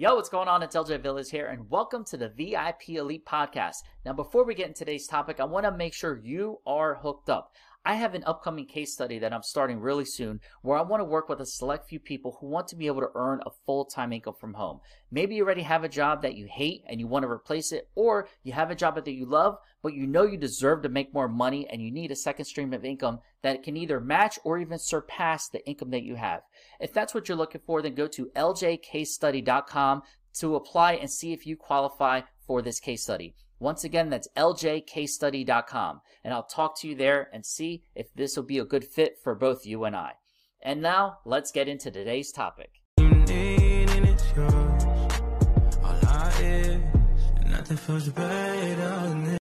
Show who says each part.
Speaker 1: Yo, what's going on? It's LJ Villas here, and welcome to the VIP Elite Podcast. Now, before we get into today's topic, I want to make sure you are hooked up. I have an upcoming case study that I'm starting really soon where I want to work with a select few people who want to be able to earn a full time income from home. Maybe you already have a job that you hate and you want to replace it, or you have a job that you love, but you know you deserve to make more money and you need a second stream of income that can either match or even surpass the income that you have. If that's what you're looking for, then go to ljcasestudy.com to apply and see if you qualify for this case study. Once again, that's ljcasestudy.com. And I'll talk to you there and see if this will be a good fit for both you and I. And now, let's get into today's topic.